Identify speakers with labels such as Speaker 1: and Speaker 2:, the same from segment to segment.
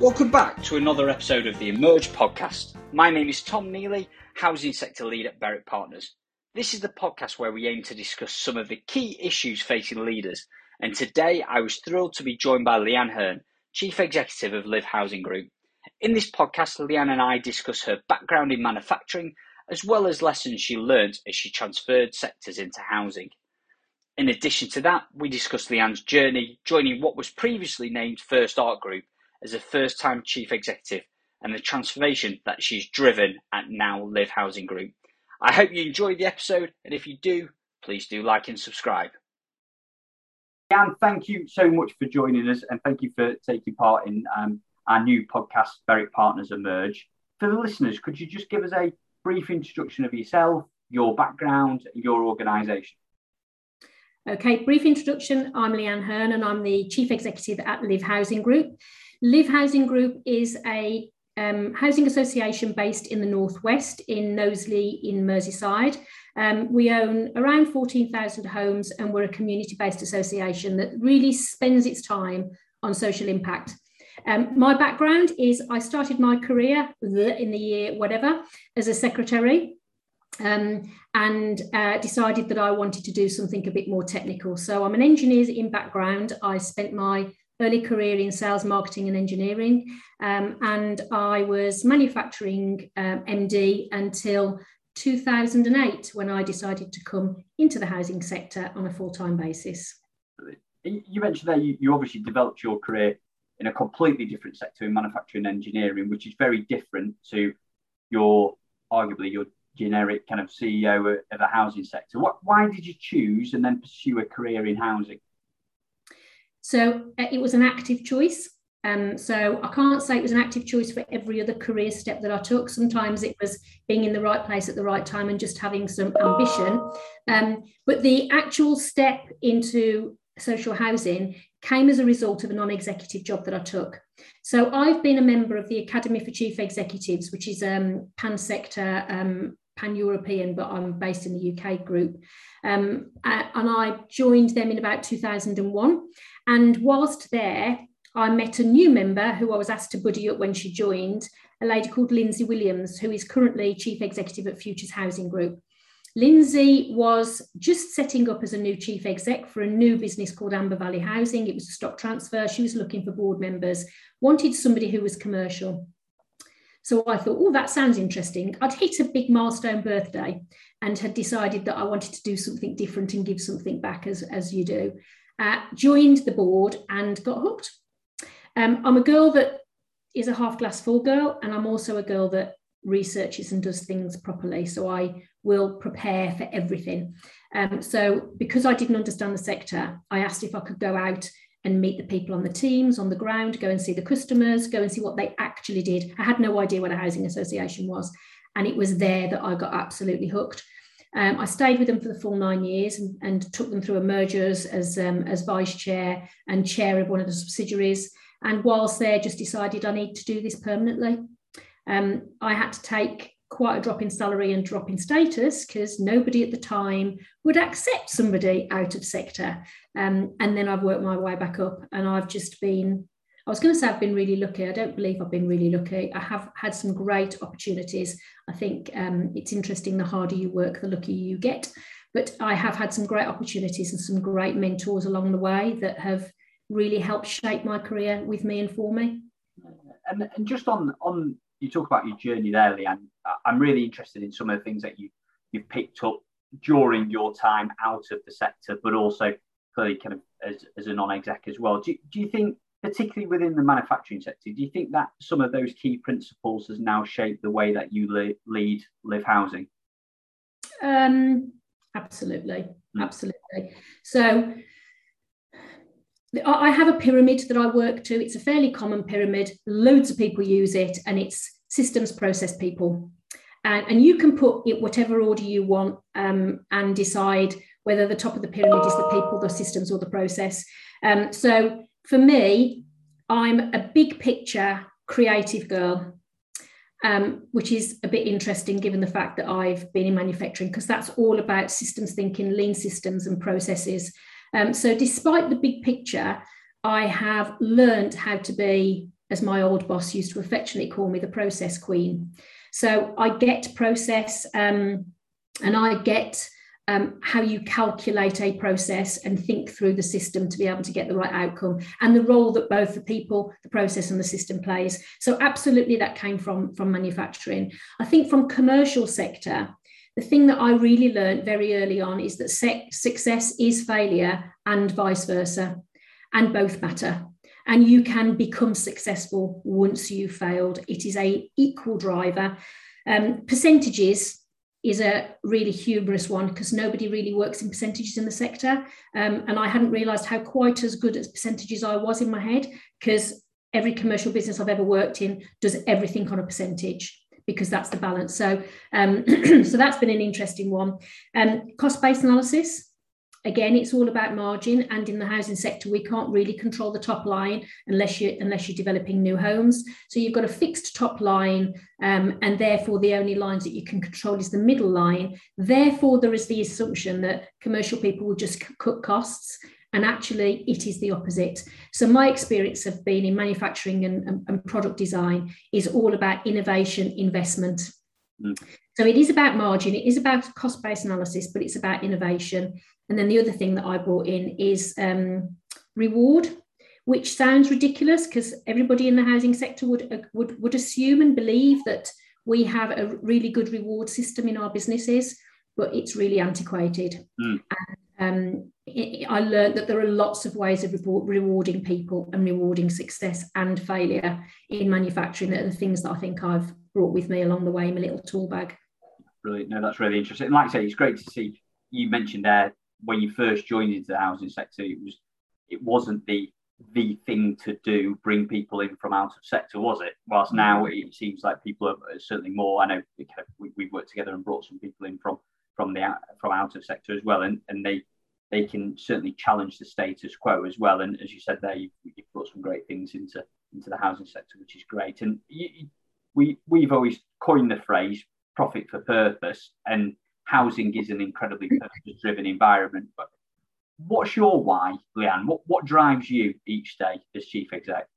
Speaker 1: Welcome back to another episode of the Emerge podcast. My name is Tom Neely, Housing Sector Lead at Berwick Partners. This is the podcast where we aim to discuss some of the key issues facing leaders. And today I was thrilled to be joined by Leanne Hearne, Chief Executive of Livv Housing Group. In this podcast, Leanne and I discuss her background in manufacturing as well as lessons she learned as she transferred sectors into housing. In addition to that, we discuss Leanne's journey joining what was previously named First Ark Group as a first time chief executive and the transformation that she's driven at now Livv Housing Group. I hope you enjoyed the episode, and if you do, please do like and subscribe.
Speaker 2: Jan, thank you so much for joining us and thank you for taking part in um, our new podcast, Berwick Partners Emerge. For the listeners, could you just give us a brief introduction of yourself, your background, your organisation?
Speaker 3: Okay, brief introduction. I'm Leanne Hearne and I'm the Chief Executive at Livv Housing Group. Livv Housing Group is a um, housing association based in the northwest in Knowsley in Merseyside. Um, we own around 14,000 homes and we're a community based association that really spends its time on social impact. Um, my background is I started my career in the year whatever as a secretary um, and uh, decided that I wanted to do something a bit more technical. So I'm an engineer in background. I spent my early career in sales, marketing, and engineering. Um, and I was manufacturing um, MD until 2008 when I decided to come into the housing sector on a full time basis.
Speaker 2: You mentioned that you, you obviously developed your career in a completely different sector in manufacturing and engineering, which is very different to your arguably your generic kind of CEO of the housing sector. What, why did you choose and then pursue a career in housing?
Speaker 3: So uh, it was an active choice. Um, so I can't say it was an active choice for every other career step that I took. Sometimes it was being in the right place at the right time and just having some ambition. Um, but the actual step into social housing came as a result of a non-executive job that I took. So I've been a member of the Academy for Chief Executives, which is um, pan-sector, um, pan-European, but I'm based in the UK group. Um, and I joined them in about 2001. And whilst there, I met a new member who I was asked to buddy up when she joined, a lady called Lindsay Williams, who is currently Chief Executive at Futures Housing Group. Lindsay was just setting up as a new chief exec for a new business called Amber Valley Housing. It was a stock transfer. She was looking for board members, wanted somebody who was commercial. So I thought, oh, that sounds interesting. I'd hit a big milestone birthday and had decided that I wanted to do something different and give something back as, as you do uh, joined the board and got hooked. Um, I'm a girl that is a half glass full girl, and I'm also a girl that researches and does things properly. So I will prepare for everything. Um, so because I didn't understand the sector, I asked if I could go out and meet the people on the teams on the ground, go and see the customers, go and see what they actually did. I had no idea what a housing association was. And it was there that I got absolutely hooked. Um, I stayed with them for the full nine years and, and took them through a mergers as, um, as vice chair and chair of one of the subsidiaries. And whilst there, just decided I need to do this permanently. Um, I had to take quite a drop in salary and drop in status because nobody at the time would accept somebody out of sector. Um, and then I've worked my way back up and I've just been I was going to say I've been really lucky. I don't believe I've been really lucky. I have had some great opportunities. I think um, it's interesting the harder you work, the luckier you get. But I have had some great opportunities and some great mentors along the way that have really helped shape my career with me and for me.
Speaker 2: And, and just on on you talk about your journey there, Leanne. I'm really interested in some of the things that you you've picked up during your time out of the sector, but also clearly kind of as, as a non-exec as well. Do, do you think particularly within the manufacturing sector, do you think that some of those key principles has now shaped the way that you le- lead Livv housing?
Speaker 3: Um, absolutely, mm. absolutely. So I have a pyramid that I work to. It's a fairly common pyramid. Loads of people use it, and it's systems, process, people. And, and you can put it whatever order you want um, and decide whether the top of the pyramid is the people, the systems, or the process. Um, so for me, I'm a big picture creative girl, um, which is a bit interesting given the fact that I've been in manufacturing, because that's all about systems thinking, lean systems, and processes. Um, so, despite the big picture, I have learned how to be as my old boss used to affectionately call me, the process queen. So I get process um, and I get um, how you calculate a process and think through the system to be able to get the right outcome and the role that both the people the process and the system plays. So absolutely that came from from manufacturing. I think from commercial sector the thing that i really learned very early on is that success is failure and vice versa and both matter. And you can become successful once you've failed. It is a equal driver. Um, percentages is a really humorous one because nobody really works in percentages in the sector. Um, and I hadn't realised how quite as good at percentages I was in my head because every commercial business I've ever worked in does everything on a percentage because that's the balance. So, um, so that's been an interesting one. Um, cost-based analysis again it's all about margin and in the housing sector we can't really control the top line unless you unless you're developing new homes so you've got a fixed top line um, and therefore the only lines that you can control is the middle line therefore there is the assumption that commercial people will just cut costs and actually it is the opposite so my experience of being in manufacturing and, and, and product design is all about innovation investment mm. So it is about margin, it is about cost based analysis, but it's about innovation. And then the other thing that I brought in is um, reward, which sounds ridiculous because everybody in the housing sector would, uh, would, would assume and believe that we have a really good reward system in our businesses, but it's really antiquated. Mm. And, um, it, I learned that there are lots of ways of rewarding people and rewarding success and failure in manufacturing that are the things that I think I've brought with me along the way in my little tool bag.
Speaker 2: Brilliant. No, that's really interesting. And Like I say, it's great to see you mentioned there when you first joined into the housing sector, it was it wasn't the the thing to do, bring people in from out of sector, was it? Whilst now mm-hmm. it seems like people are certainly more. I know we, we worked together and brought some people in from from the from out of sector as well, and and they they can certainly challenge the status quo as well. And as you said there, you, have brought some great things into into the housing sector, which is great. And you, we we've always coined the phrase "profit for purpose," and housing is an incredibly purpose driven environment. But what's your why, Leanne? What, what drives you each day as chief exec?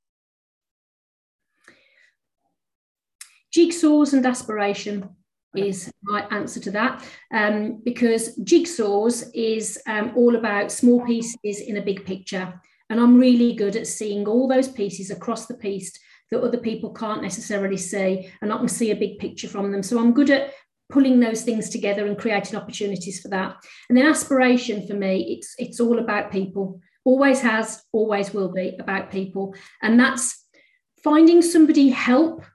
Speaker 3: Jigsaws and aspiration is my answer to that um, because jigsaws is um, all about small pieces in a big picture and i'm really good at seeing all those pieces across the piece that other people can't necessarily see and i can see a big picture from them so i'm good at pulling those things together and creating opportunities for that. And then aspiration for me, it's it's all about people. Always has, always will be about people, and that's finding somebody help.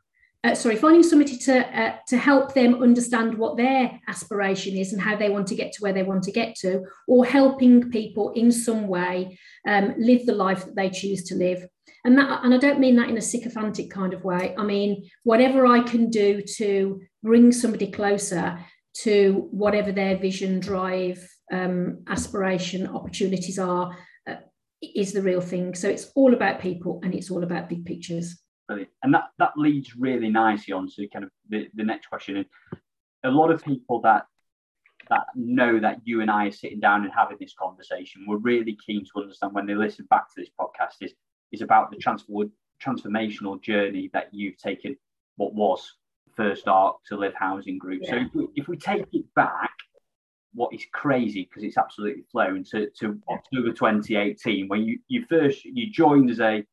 Speaker 3: Uh, sorry, finding somebody to uh, to help them understand what their aspiration is and how they want to get to where they want to get to, or helping people in some way um, live the life that they choose to live and that and i don't mean that in a sycophantic kind of way i mean whatever i can do to bring somebody closer to whatever their vision drive um, aspiration opportunities are uh, is the real thing so it's all about people and it's all about big pictures
Speaker 2: Brilliant. and that that leads really nicely on to kind of the, the next question and a lot of people that that know that you and I are sitting down and having this conversation. We're really keen to understand when they listen back to this podcast is is about the transfer, transformational journey that you've taken what was First Ark to Livv Housing Group. Yeah. So if we, take it back, what is crazy because it's absolutely flown to, to October 2018 when you, you first you joined as a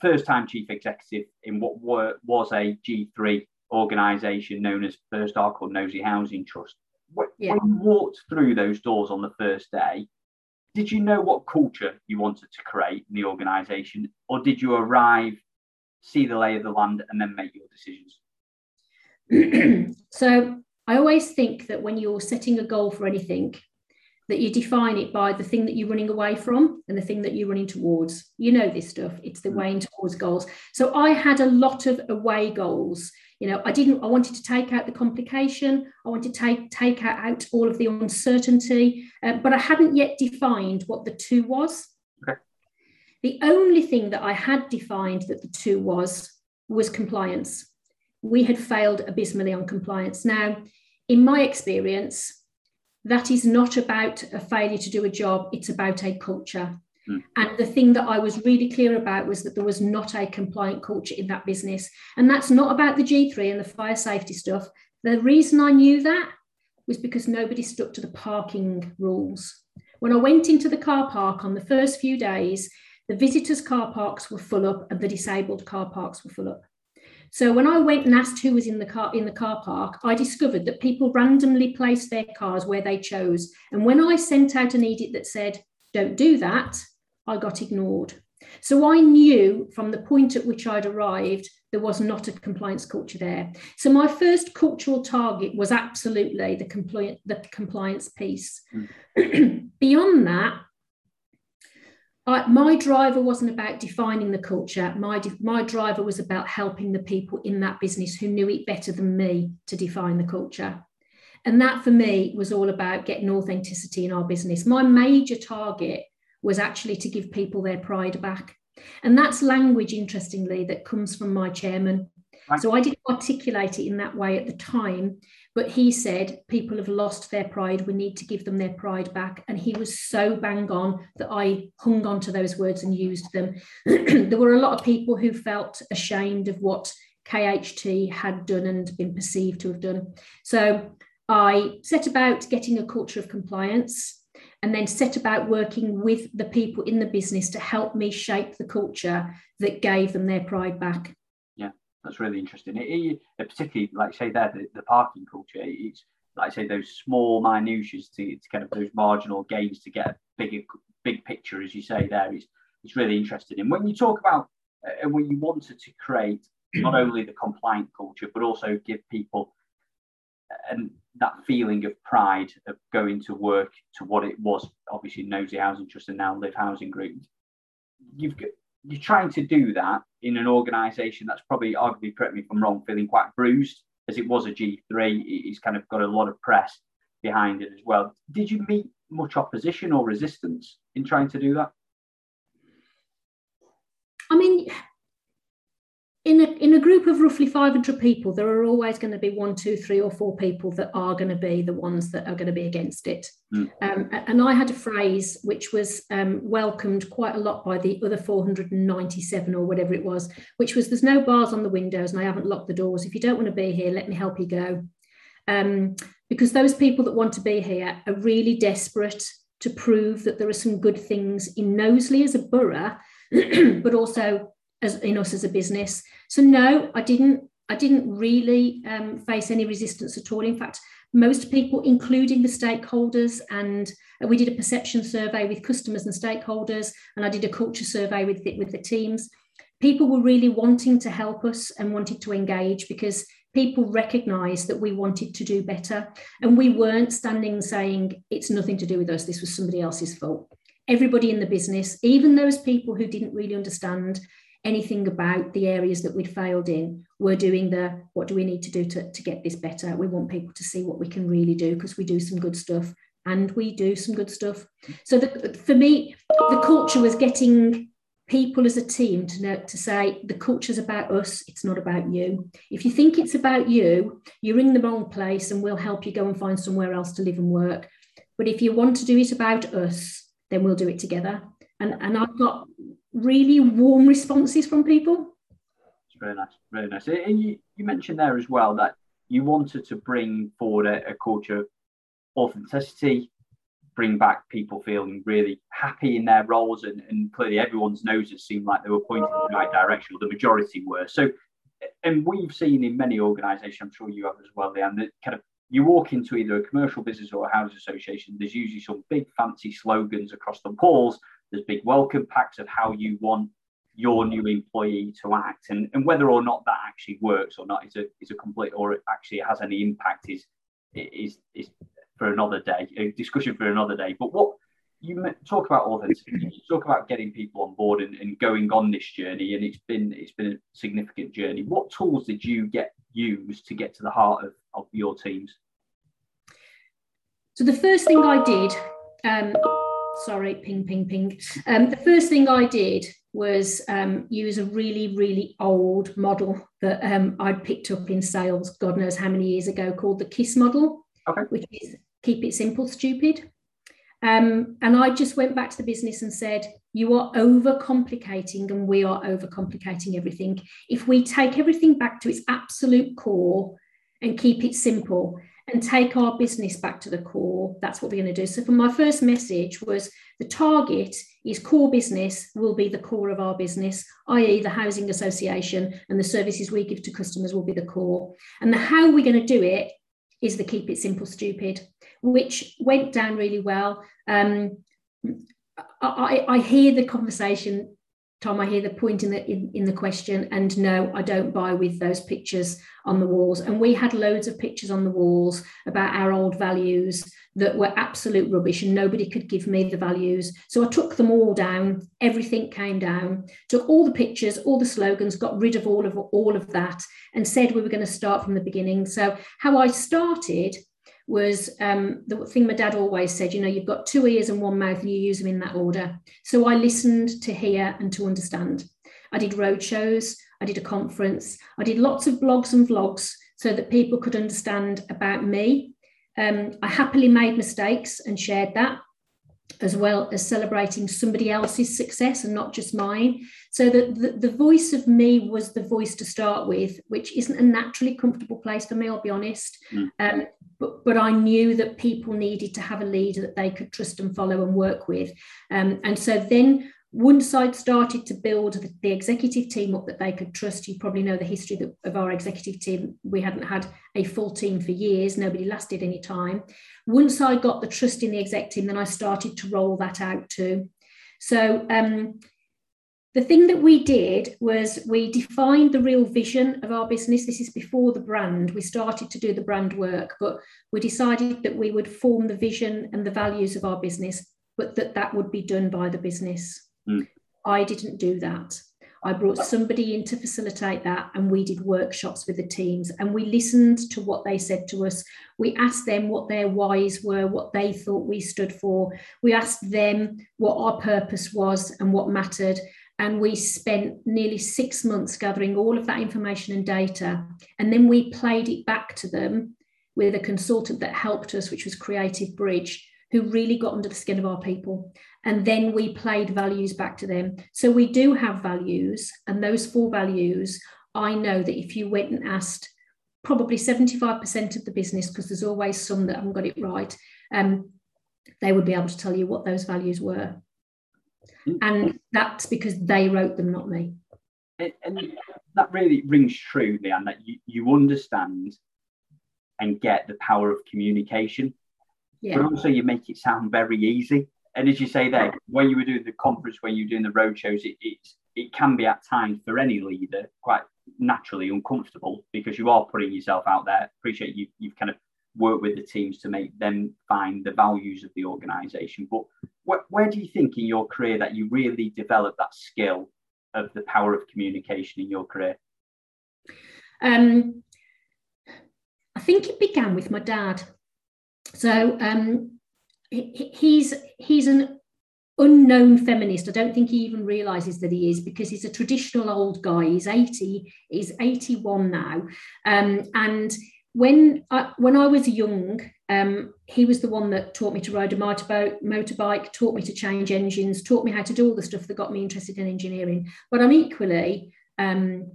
Speaker 2: first time chief executive in what were, was a G3 organization known as First Ark or Knowsley Housing Trust. When, yeah. when you walked through those doors on the first day, did you know what culture you wanted to create in the organization, or did you arrive, see the lay of the land, and then make your decisions?
Speaker 3: so I always think that when you're setting a goal for anything, that you define it by the thing that you're running away from and the thing that you're running towards. You know this stuff. It's the mm. way towards goals. So I had a lot of away goals you know i didn't i wanted to take out the complication i wanted to take take out all of the uncertainty uh, but i hadn't yet defined what the two was okay. the only thing that i had defined that the two was was compliance we had failed abysmally on compliance now in my experience that is not about a failure to do a job it's about a culture Mm. And the thing that I was really clear about was that there was not a compliant culture in that business. And that's not about the G3 and the fire safety stuff. The reason I knew that was because nobody stuck to the parking rules. When I went into the car park on the first few days, the visitors' car parks were full up and the disabled car parks were full up. So when I went and asked who was in the car in the car park, I discovered that people randomly placed their cars where they chose. And when I sent out an edict that said, don't do that, I got ignored. So I knew from the point at which I'd arrived, there was not a compliance culture there. So my first cultural target was absolutely the, compli- the compliance piece. Mm. Beyond that, I, my driver wasn't about defining the culture. My, my driver was about helping the people in that business who knew it better than me to define the culture. And that for me was all about getting authenticity in our business. My major target was actually to give people their pride back. And that's language, interestingly, that comes from my chairman. Right. So I didn't articulate it in that way at the time, but he said people have lost their pride. We need to give them their pride back. And he was so bang on that I hung on to those words and used them. there were a lot of people who felt ashamed of what KHT had done and been perceived to have done. So I set about getting a culture of compliance and then set about working with the people in the business to help me shape the culture that gave them their pride back.
Speaker 2: That's really interesting. It, it, particularly, like say there, the, the parking culture, it's like I say those small minutiae to, to kind of those marginal gains to get a bigger big picture, as you say there. it's it's really interesting. And when you talk about uh, and when you wanted to create not only the compliant culture, but also give people and that feeling of pride of going to work to what it was, obviously Knowsley Housing Trust and now Livv Housing Group. You've got, you're trying to do that in an organisation that's probably, arguably, correct me if I'm wrong, feeling quite bruised as it was a G3. It's kind of got a lot of press behind it as well. Did you meet much opposition or resistance in trying to do that?
Speaker 3: I mean, in a, in a group of roughly 500 people, there are always going to be one, two, three, or four people that are going to be the ones that are going to be against it. Mm. Um, and I had a phrase which was um, welcomed quite a lot by the other 497 or whatever it was, which was there's no bars on the windows and I haven't locked the doors. If you don't want to be here, let me help you go. Um, because those people that want to be here are really desperate to prove that there are some good things in Knowsley as a borough, but also as in us as a business. So no, I didn't. I didn't really um, face any resistance at all. In fact, most people, including the stakeholders, and we did a perception survey with customers and stakeholders, and I did a culture survey with the, with the teams. People were really wanting to help us and wanted to engage because people recognised that we wanted to do better, and we weren't standing saying it's nothing to do with us. This was somebody else's fault. Everybody in the business, even those people who didn't really understand, anything about the areas that we'd failed in. We're doing the what do we need to do to, to get this better? We want people to see what we can really do because we do some good stuff and we do some good stuff. So the, for me, the culture was getting people as a team to know to say the culture's about us it's not about you if you think it's about you you're in the wrong place and we'll help you go and find somewhere else to live and work but if you want to do it about us then we'll do it together and and i've got really warm responses from people.
Speaker 2: It's very nice, very nice. And you, you mentioned there as well that you wanted to bring forward a, a culture of authenticity, bring back people feeling really happy in their roles, and, and clearly everyone's noses seemed like they were pointing in the right direction, or the majority were. So, and we've seen in many organisations, I'm sure you have as well, Leanne, that kind of you walk into either a commercial business or a housing association, there's usually some big fancy slogans across the walls there's big welcome packs of how you want your new employee to act. And, and whether or not that actually works or not is a, is a complete or actually has any impact is is is for another day a discussion for another day. But what you talk about authenticity you talk about getting people on board and, and going on this journey and it's been it's been a significant journey. What tools did you get use to get to the heart of, of your teams?
Speaker 3: So the first thing i did um, sorry, ping, ping, ping. Um, the first thing I did was um, use a really, really old model that um, I'd picked up in sales, God knows how many years ago, called the KISS model, okay. which is keep it simple, stupid. Um, and I just went back to the business and said, you are overcomplicating and we are overcomplicating everything. If we take everything back to its absolute core and keep it simple and take our business back to the core, that's what we're going to do. So, for my first message was the target is core business will be the core of our business, i.e., the housing association and the services we give to customers will be the core. And the how we're going to do it is the keep it simple, stupid, which went down really well. Um, I, I hear the conversation Tom, I hear the point in the in, in, the question, and no, I don't buy with those pictures on the walls. And we had loads of pictures on the walls about our old values that were absolute rubbish, and nobody could give me the values. So I took them all down. Everything came down. Took all the pictures, all the slogans, got rid of all of all of that, and said we were going to start from the beginning. So how I started was um, the thing my dad always said you know you've got two ears and one mouth and you use them in that order. So i listened to hear and to understand. I did road shows i did a conference i did lots of blogs and vlogs so that people could understand about me. Um, i happily made mistakes and shared that as well as celebrating somebody else's success and not just mine. So that the, the, voice of me was the voice to start with, which isn't a naturally comfortable place for me, I'll be honest. Mm. Um, but, but I knew that people needed to have a leader that they could trust and follow and work with. Um, and so then once I'd started to build the, the, executive team up that they could trust, you probably know the history that, of our executive team. We hadn't had a full team for years, nobody lasted any time. Once I got the trust in the exec team, then I started to roll that out too. So um, the thing that we did was we defined the real vision of our business. This is before the brand. We started to do the brand work, but we decided that we would form the vision and the values of our business, but that that would be done by the business. Mm. I didn't do that. I brought somebody in to facilitate that, and we did workshops with the teams and we listened to what they said to us. We asked them what their whys were, what they thought we stood for. We asked them what our purpose was and what mattered. And we spent nearly six months gathering all of that information and data. And then we played it back to them with a consultant that helped us, which was Creative Bridge, who really got under the skin of our people. And then we played values back to them. So we do have values. And those four values, I know that if you went and asked probably 75% of the business, because there's always some that haven't got it right, um, they would be able to tell you what those values were. Mm. and that's because they wrote them, not me.
Speaker 2: And, and that really rings true, Leanne, that you, you understand and get the power of communication, yeah. but also you make it sound very easy. And as you say there, when you were doing the conference, when you were doing the road shows, it, it, it can be at times for any leader quite naturally uncomfortable because you are putting yourself out there. Appreciate you, you've kind of worked with the teams to make them find the values of the organization. But wh- where do you think in your career that you really developed that skill of the power of communication in your career?
Speaker 3: Um, I think it began with my dad. So um, he, he's he's an unknown feminist. I don't think he even realizes that he is because he's a traditional old guy. He's 80, he's 81 now. Um, and when I, when I was young, um, he was the one that taught me to ride a motorboat, motorbike, taught me to change engines, taught me how to do all the stuff that got me interested in engineering. But I'm equally, um,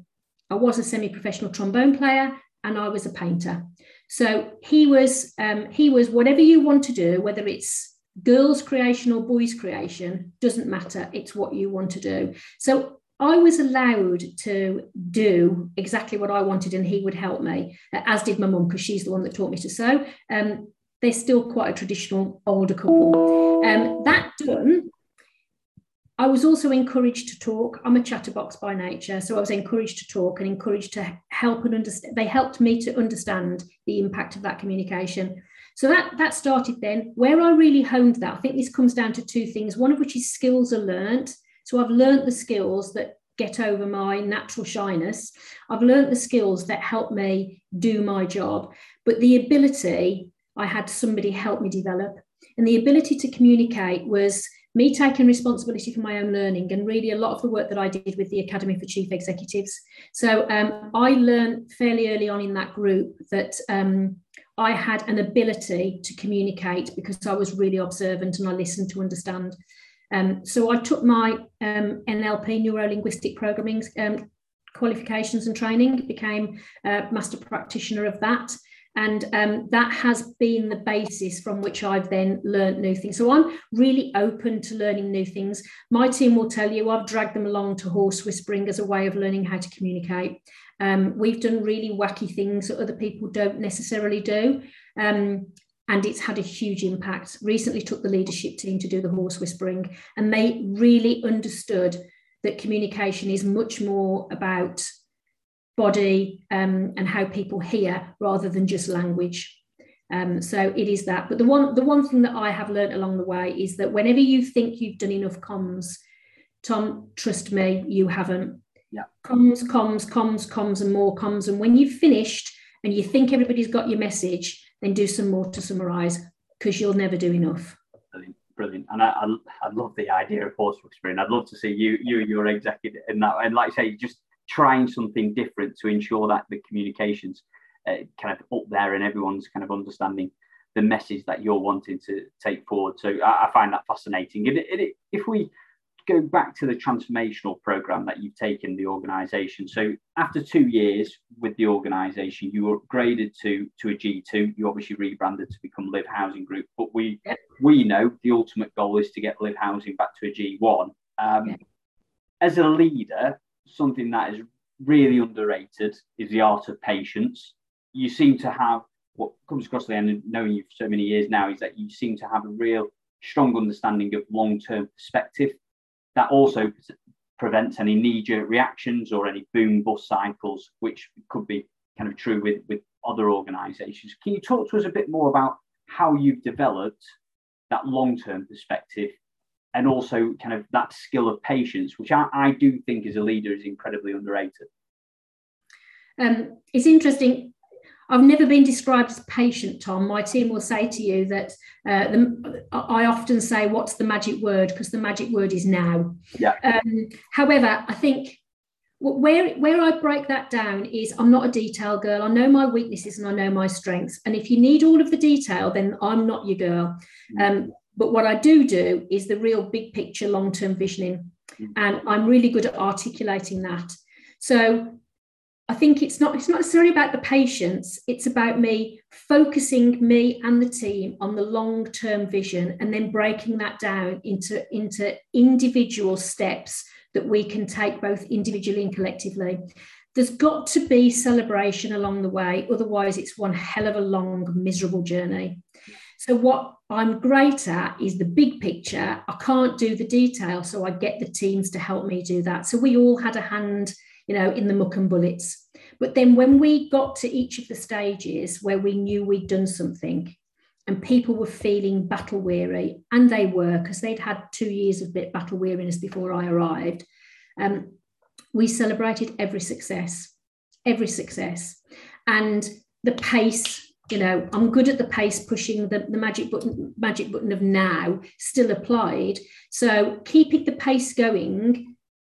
Speaker 3: I was a semi-professional trombone player and I was a painter. So he was um, he was whatever you want to do, whether it's girls' creation or boys' creation, doesn't matter. It's what you want to do. So I was allowed to do exactly what I wanted, and he would help me, as did my mum, because she's the one that taught me to sew. Um, they're still quite a traditional older couple. Um, that done, I was also encouraged to talk. I'm a chatterbox by nature, so I was encouraged to talk and encouraged to help and understand. They helped me to understand the impact of that communication. So that that started then. Where I really honed that, I think this comes down to two things. One of which is skills are learnt so I've learned the skills that get over my natural shyness. I've learned the skills that help me do my job. But the ability, I had somebody help me develop. And the ability to communicate was me taking responsibility for my own learning and really a lot of the work that I did with the Academy for Chief Executives. So um, I learned fairly early on in that group that um, I had an ability to communicate because I was really observant and I listened to understand. Um, so I took my um, NLP, neuro linguistic programming um, qualifications and training, became a master practitioner of that. And um, that has been the basis from which I've then learned new things. So I'm really open to learning new things. My team will tell you I've dragged them along to horse whispering as a way of learning how to communicate. Um, we've done really wacky things that other people don't necessarily do. Um, and it's had a huge impact. Recently took the leadership team to do the horse whispering, and they really understood that communication is much more about body um, and how people hear rather than just language. Um, so it is that. But the one the one thing that I have learned along the way is that whenever you think you've done enough comms, Tom, trust me, you haven't.
Speaker 2: Yeah.
Speaker 3: Comms, comms, comms, comms, and more comms. And when you've finished and you think everybody's got your message, then do some more to summarize because you'll never do enough.
Speaker 2: Brilliant, brilliant. And I, I, I love the idea of horse whispering. I'd love to see you, you, and your executive in that. And like I say, just trying something different to ensure that the communications uh, kind of up there and everyone's kind of understanding the message that you're wanting to take forward. So I, I find that fascinating. And it, it, if we go back to the transformational program that you've taken the organization. So after two years with the organization, you were upgraded to, to a G2. You obviously rebranded to become Livv Housing Group, but we we know the ultimate goal is to get Livv Housing back to a G1. Um, as a leader, something that is really underrated is the art of patience. You seem to have what comes across the end, of knowing you for so many years now, is that you seem to have a real strong understanding of long-term perspective that also prevents any knee-jerk reactions or any boom bust cycles, which could be kind of true with, with other organizations. Can you talk to us a bit more about how you've developed that long-term perspective and also kind of that skill of patience, which I, I do think as a leader is incredibly underrated?
Speaker 3: Um, it's interesting. I've never been described as patient, Tom. My team will say to you that uh, the, I often say, "What's the magic word?" Because the magic word is now.
Speaker 2: Yeah.
Speaker 3: Um, however, I think where where I break that down is I'm not a detail girl. I know my weaknesses and I know my strengths. And if you need all of the detail, then I'm not your girl. Mm. Um, but what I do do is the real big picture, long term visioning, mm. and I'm really good at articulating that. So I think it's not it's not necessarily about the patients. It's about me focusing me and the team on the long term vision, and then breaking that down into into individual steps that we can take both individually and collectively. There's got to be celebration along the way, otherwise it's one hell of a long, miserable journey. So what I'm great at is the big picture. I can't do the detail, so I get the teams to help me do that. So we all had a hand you know, in the muck and bullets. But then when we got to each of the stages where we knew we'd done something and people were feeling battle weary, and they were because they'd had two years of bit battle weariness before I arrived, um, we celebrated every success, every success. And the pace you know i'm good at the pace pushing the, the magic button magic button of now still applied so keeping the pace going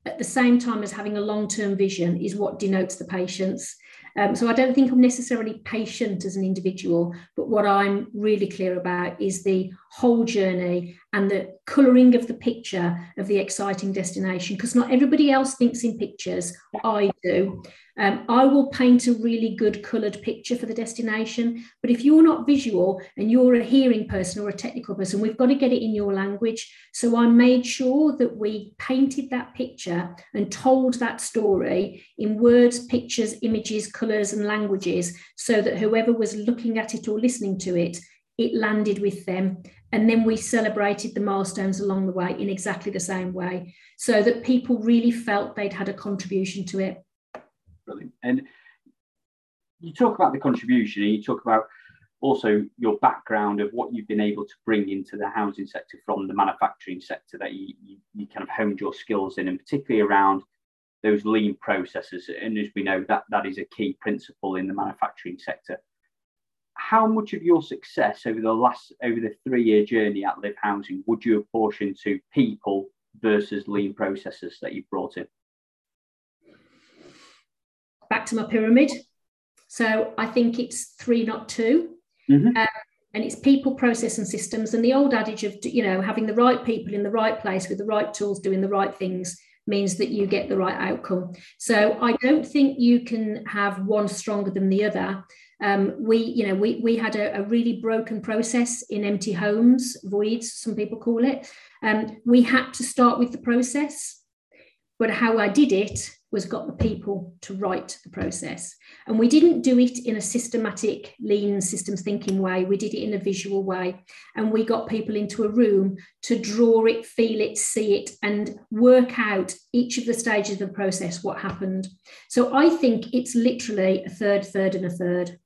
Speaker 3: at the same time as having a long term vision is what denotes the patience. Um, so I don't think I'm necessarily patient as an individual, but what I'm really clear about is the whole journey and the colouring of the picture of the exciting destination. Because not everybody else thinks in pictures, I do. Um, I will paint a really good coloured picture for the destination, but if you're not visual and you're a hearing person or a technical person, we've got to get it in your language. So I made sure that we painted that picture and told that story in words, pictures, images, colours, and languages so that whoever was looking at it or listening to it, it landed with them. And then we celebrated the milestones along the way in exactly the same way so that people really felt they'd had a contribution to it
Speaker 2: brilliant. And you talk about the contribution and you talk about also your background of what you've been able to bring into the housing sector from the manufacturing sector that you, you, you kind of honed your skills in, and particularly around those lean processes. And as we know, that, that is a key principle in the manufacturing sector. How much of your success over the last over the three-year journey at Livv Housing would you apportion to people versus lean processes that you've brought in?
Speaker 3: back to my pyramid. So I think it's three, not 2 mm-hmm. um, and it's people process and systems and the old adage of you know having the right people in the right place with the right tools doing the right things means that you get the right outcome so i don't think you can have one stronger than the other um, we you know we, we had a, a, really broken process in empty homes voids some people call it um, we had to start with the process but how i did it was got the people to write the process. And we didn't do it in a systematic, lean systems thinking way. We did it in a visual way. And we got people into a room to draw it, feel it, see it, and work out each of the stages of the process, what happened. So I think it's literally a third, third, and a third.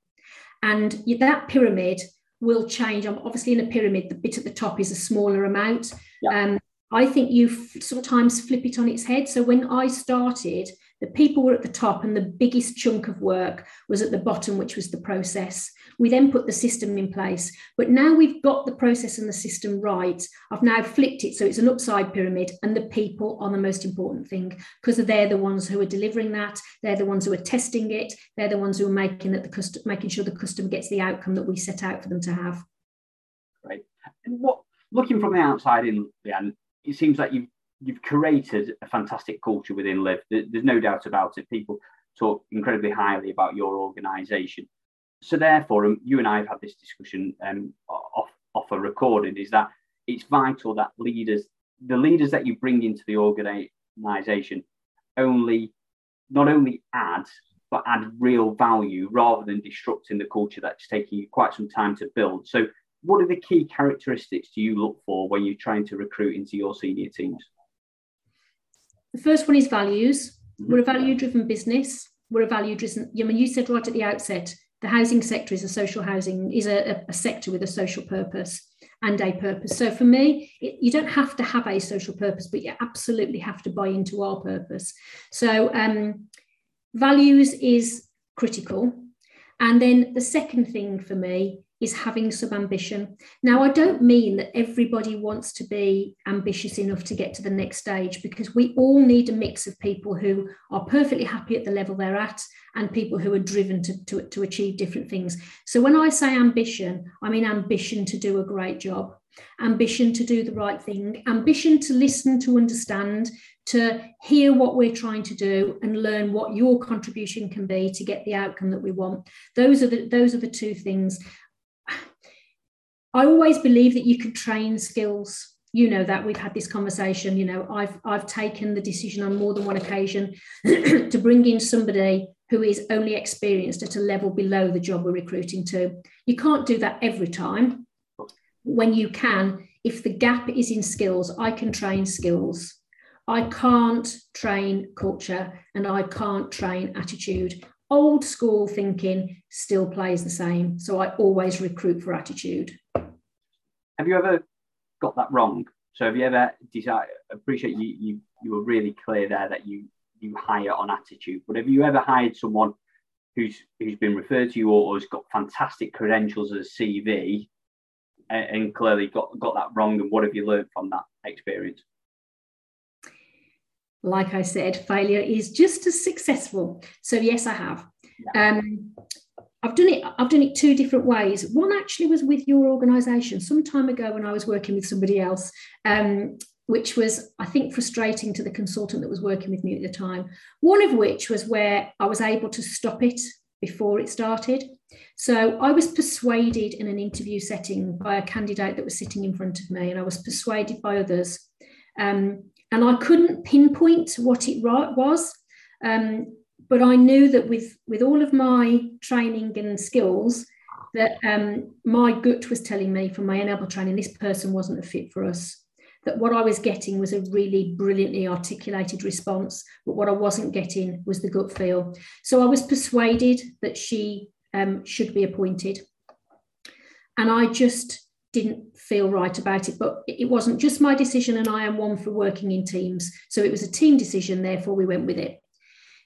Speaker 3: And that pyramid will change. I'm Obviously, in a pyramid, the bit at the top is a smaller amount. Yeah. Um, I think you f- sometimes flip it on its head. So when I started, the people were at the top and the biggest chunk of work was at the bottom, which was the process. We then put the system in place. But now we've got the process and the system right. I've now flipped it so it's an upside pyramid, and the people are the most important thing because they're the ones who are delivering that. They're the ones who are testing it. They're the ones who are making that the custom, making sure the customer gets the outcome that we set out for them to have.
Speaker 2: Right. And what looking from the outside in, Leanne, it seems like you've you've created a fantastic culture within Livv. There's no doubt about it. People talk incredibly highly about your organisation. So therefore, um, you and I have had this discussion um, off off a recording. Is that it's vital that leaders, the leaders that you bring into the organisation, only not only add but add real value rather than disrupting the culture that's taking you quite some time to build. So what are the key characteristics do you look for when you're trying to recruit into your senior teams?
Speaker 3: The first one is values. Mm-hmm. We're a value driven business. We're a value driven, I mean, you said right at the outset, the housing sector is a social housing, is a, a sector with a social purpose and a purpose. So for me, it, you don't have to have a social purpose, but you absolutely have to buy into our purpose. So um, values is critical. And then the second thing for me is having some ambition. Now, I don't mean that everybody wants to be ambitious enough to get to the next stage because we all need a mix of people who are perfectly happy at the level they're at and people who are driven to, to, to achieve different things. So, when I say ambition, I mean ambition to do a great job, ambition to do the right thing, ambition to listen, to understand, to hear what we're trying to do and learn what your contribution can be to get the outcome that we want those are the those are the two things I always believe that you can train skills. You know that we've had this conversation. You know, I've I've taken the decision on more than one occasion to bring in somebody who is only experienced at a level below the job we're recruiting to. You can't do that every time. When you can, if the gap is in skills, I can train skills. I can't train culture and I can't train attitude. Old school thinking still plays the same. So I always recruit for attitude.
Speaker 2: Have you ever got that wrong? So have you ever decided? Appreciate you. You you were really clear there that you you hire on attitude. But have you ever hired someone who's who's been referred to you or, has got fantastic credentials as a CV, and, and clearly got got that wrong? And what have you learned from that experience?
Speaker 3: Like I said, failure is just as successful. So yes, I have. Yeah. Um, I've done it. I've done it two different ways. One actually was with your organisation some time ago when I was working with somebody else, um, which was I think frustrating to the consultant that was working with me at the time. One of which was where I was able to stop it before it started. So I was persuaded in an interview setting by a candidate that was sitting in front of me, and I was persuaded by others. Um, and I couldn't pinpoint what it was. Um, but I knew that with with all of my training and skills, that um, my gut was telling me from my NLP training, this person wasn't a fit for us. That what I was getting was a really brilliantly articulated response, but what I wasn't getting was the gut feel. So I was persuaded that she um, should be appointed, and I just didn't feel right about it. But it wasn't just my decision, and I am one for working in teams, so it was a team decision. Therefore, we went with it.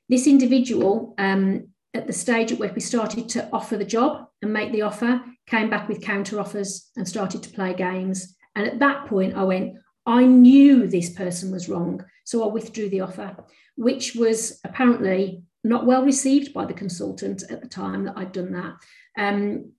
Speaker 3: This individual, um, at the stage at which we started to offer the job and make the offer, came back with counter offers and started to play games. And at that point, I went, I knew this person was wrong. So I withdrew the offer, which was apparently not well received by the consultant at the time that I'd done that. Um,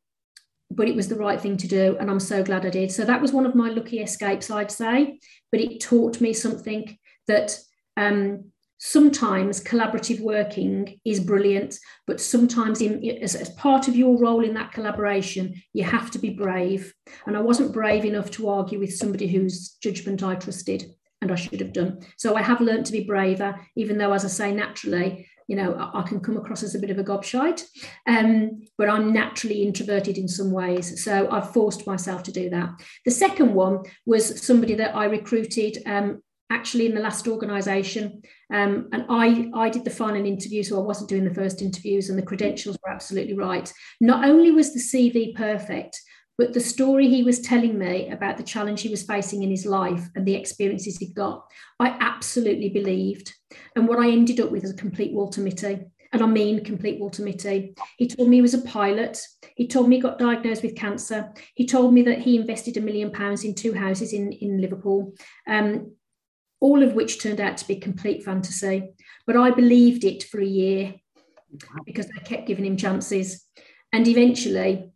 Speaker 3: but it was the right thing to do. And I'm so glad I did. So that was one of my lucky escapes, I'd say. But it taught me something that um, sometimes collaborative working is brilliant, but sometimes in, as, as, part of your role in that collaboration, you have to be brave. And I wasn't brave enough to argue with somebody whose judgment I trusted and I should have done. So I have learned to be braver, even though, as I say, naturally, you know, I, I can come across as a bit of a gobshite, um, but I'm naturally introverted in some ways. So I've forced myself to do that. The second one was somebody that I recruited um, actually in the last organisation. Um, and I, I did the final interview, so I wasn't doing the first interviews, and the credentials were absolutely right. Not only was the CV perfect, but the story he was telling me about the challenge he was facing in his life and the experiences he got, I absolutely believed. And what I ended up with was a complete Walter Mitty. And I mean complete Walter Mitty. He told me he was a pilot. He told me he got diagnosed with cancer. He told me that he invested a million pounds in two houses in, in Liverpool, um, all of which turned out to be complete fantasy. But I believed it for a year because I kept giving him chances. And eventually,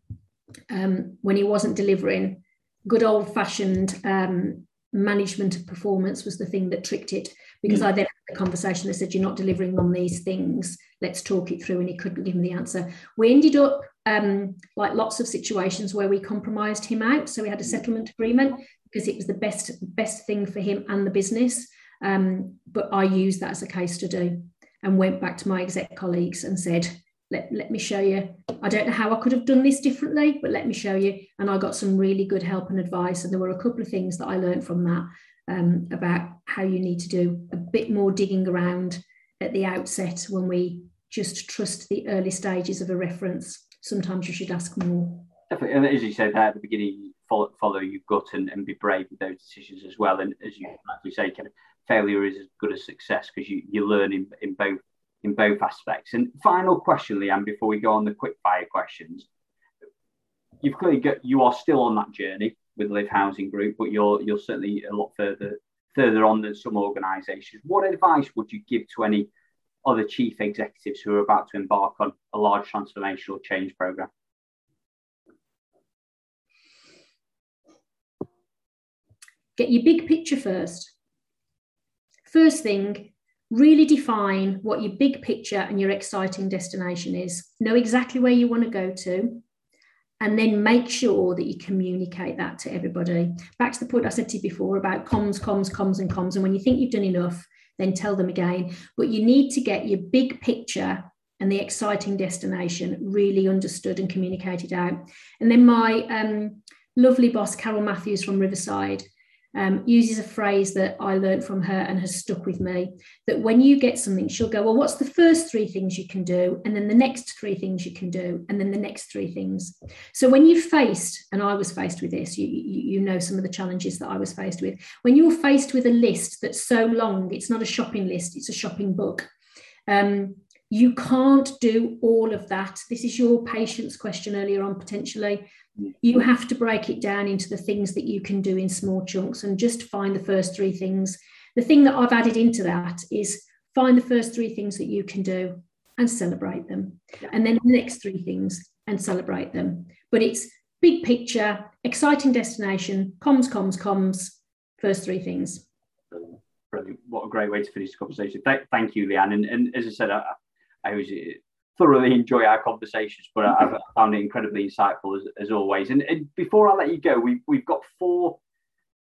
Speaker 3: um, when he wasn't delivering, good old fashioned um, management of performance was the thing that tricked it. Because mm. I then had a conversation that said, You're not delivering on these things, let's talk it through. And he couldn't give me the answer. We ended up um, like lots of situations where we compromised him out. So we had a settlement agreement because it was the best best thing for him and the business. Um, but I used that as a case study and went back to my exec colleagues and said, let, let me show you. I don't know how I could have done this differently, but let me show you. And I got some really good help and advice. And there were a couple of things that I learned from that um, about how you need to do a bit more digging around at the outset when we just trust the early stages of a reference. Sometimes you should ask more.
Speaker 2: Definitely. And as you said there at the beginning, follow, follow your gut and, and be brave with those decisions as well. And as you actually say, kind of failure is as good as success because you, you learn in, in both in both aspects. And final question, Leanne, before we go on the quick fire questions. You've clearly got you are still on that journey with Livv Housing Group, but you're you're certainly a lot further further on than some organisations. What advice would you give to any other chief executives who are about to embark on a large transformational change program?
Speaker 3: Get your big picture first. First thing, really define what your big picture and your exciting destination is. Know exactly where you want to go to, and then make sure that you communicate that to everybody. Back to the point I said to you before about comms, comms, comms, and comms. And when you think you've done enough, then tell them again. But you need to get your big picture and the exciting destination really understood and communicated out. And then my um, lovely boss, Carol Matthews from Riverside, um, uses a phrase that I learned from her and has stuck with me that when you get something, she'll go, Well, what's the first three things you can do? And then the next three things you can do, and then the next three things. So when you faced, and I was faced with this, you, you, you know some of the challenges that I was faced with. When you're faced with a list that's so long, it's not a shopping list, it's a shopping book. Um, you can't do all of that. This is your patience question earlier on, potentially mm. you have to break it down into the things that you can do in small chunks and just find the first three things. The thing that I've added into that is find the first three things that you can do and celebrate them. And then the next three things and celebrate them. But it's big picture, exciting destination, comms, comms, comms, first three things.
Speaker 2: Brilliant. What a great way to finish the conversation. Th- thank you, Leanne. And, and as I said, I, I always thoroughly enjoy our conversations, but I've found it incredibly insightful as, as always. And, and, before I let you go, we, we've got four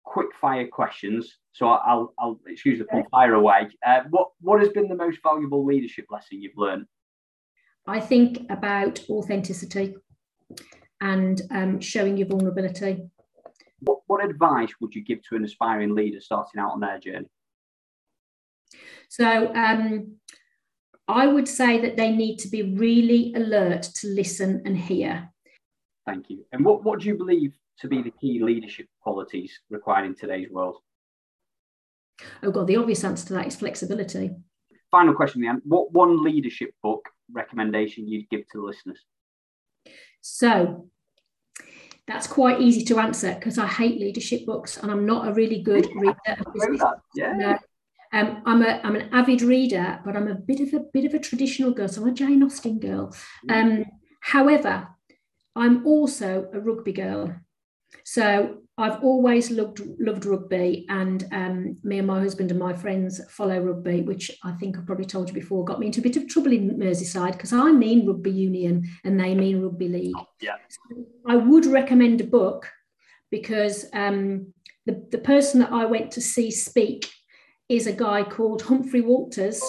Speaker 2: quick fire questions. So I'll, I'll excuse the pun, fire away. Uh, what, what has been the most valuable leadership lesson you've learned?
Speaker 3: I think about authenticity and um, showing your vulnerability.
Speaker 2: What, what advice would you give to an aspiring leader starting out on their journey?
Speaker 3: So, um, I would say that they need to be really alert to listen and hear.
Speaker 2: Thank you. And what, what do you believe to be the key leadership qualities required in today's world?
Speaker 3: Oh, God, the obvious answer to that is flexibility.
Speaker 2: Final question, Leanne. What one leadership book recommendation you'd give to the listeners?
Speaker 3: So, that's quite easy to answer because I hate leadership books and I'm not a really good reader.
Speaker 2: Yeah.
Speaker 3: Um, I'm a I'm an avid reader, but I'm a bit of a bit of a traditional girl. So I'm a Jane Austen girl. Um, however, I'm also a rugby girl. So I've always loved loved rugby, and um, me and my husband and my friends follow rugby, which I think I've probably told you before, got me into a bit of trouble in Merseyside because I mean rugby union and they mean rugby league.
Speaker 2: Oh, yeah,
Speaker 3: so I would recommend a book because um, the the person that I went to see speak is a guy called Humphrey Walters,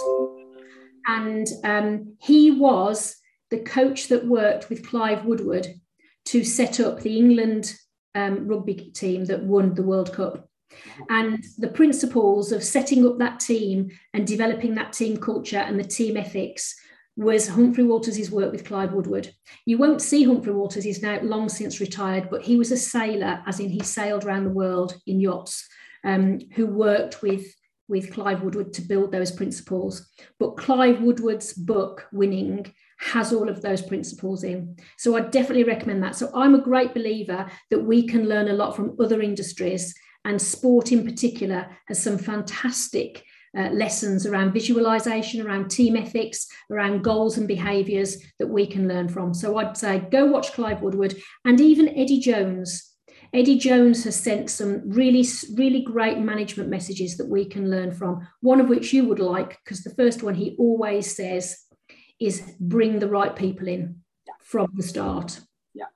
Speaker 3: and um, he was the coach that worked with Clive Woodward to set up the England um, rugby team that won the World Cup. And the principles of setting up that team and developing that team culture and the team ethics was Humphrey Walters' work with Clive Woodward. You won't see Humphrey Walters, he's now long since retired, but he was a sailor, as in he sailed around the world in yachts, um, who worked with, with Clive Woodward to build those principles. But Clive Woodward's book, Winning, has all of those principles in. So I definitely recommend that. So I'm a great believer that we can learn a lot from other industries, and sport in particular has some fantastic. Uh, lessons around visualization, around team ethics, around goals and behaviors that we can learn from. So I'd say go watch Clive Woodward and even Eddie Jones. Eddie Jones has sent some really, really great management messages that we can learn from. One of which you would like, because the first one he always says, is bring the right people in yeah. from the start.
Speaker 2: Yeah,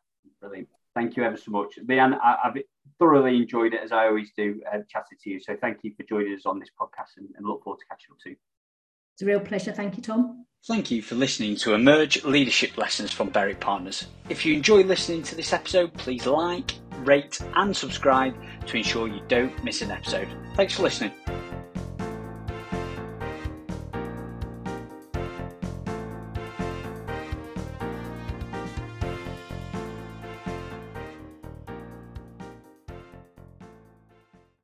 Speaker 2: brilliant. Thank you ever so much. Leanne, I, have thoroughly enjoyed it as I always do, uh, chatting to you. So thank you for joining us on this podcast and, and look forward to catching up soon.
Speaker 3: It's a real pleasure. Thank you, Tom.
Speaker 1: Thank you for listening to Emerge Leadership Lessons from Berwick Partners. If you enjoy listening to this episode, please like, rate, and subscribe to ensure you don't miss an episode. Thanks for listening.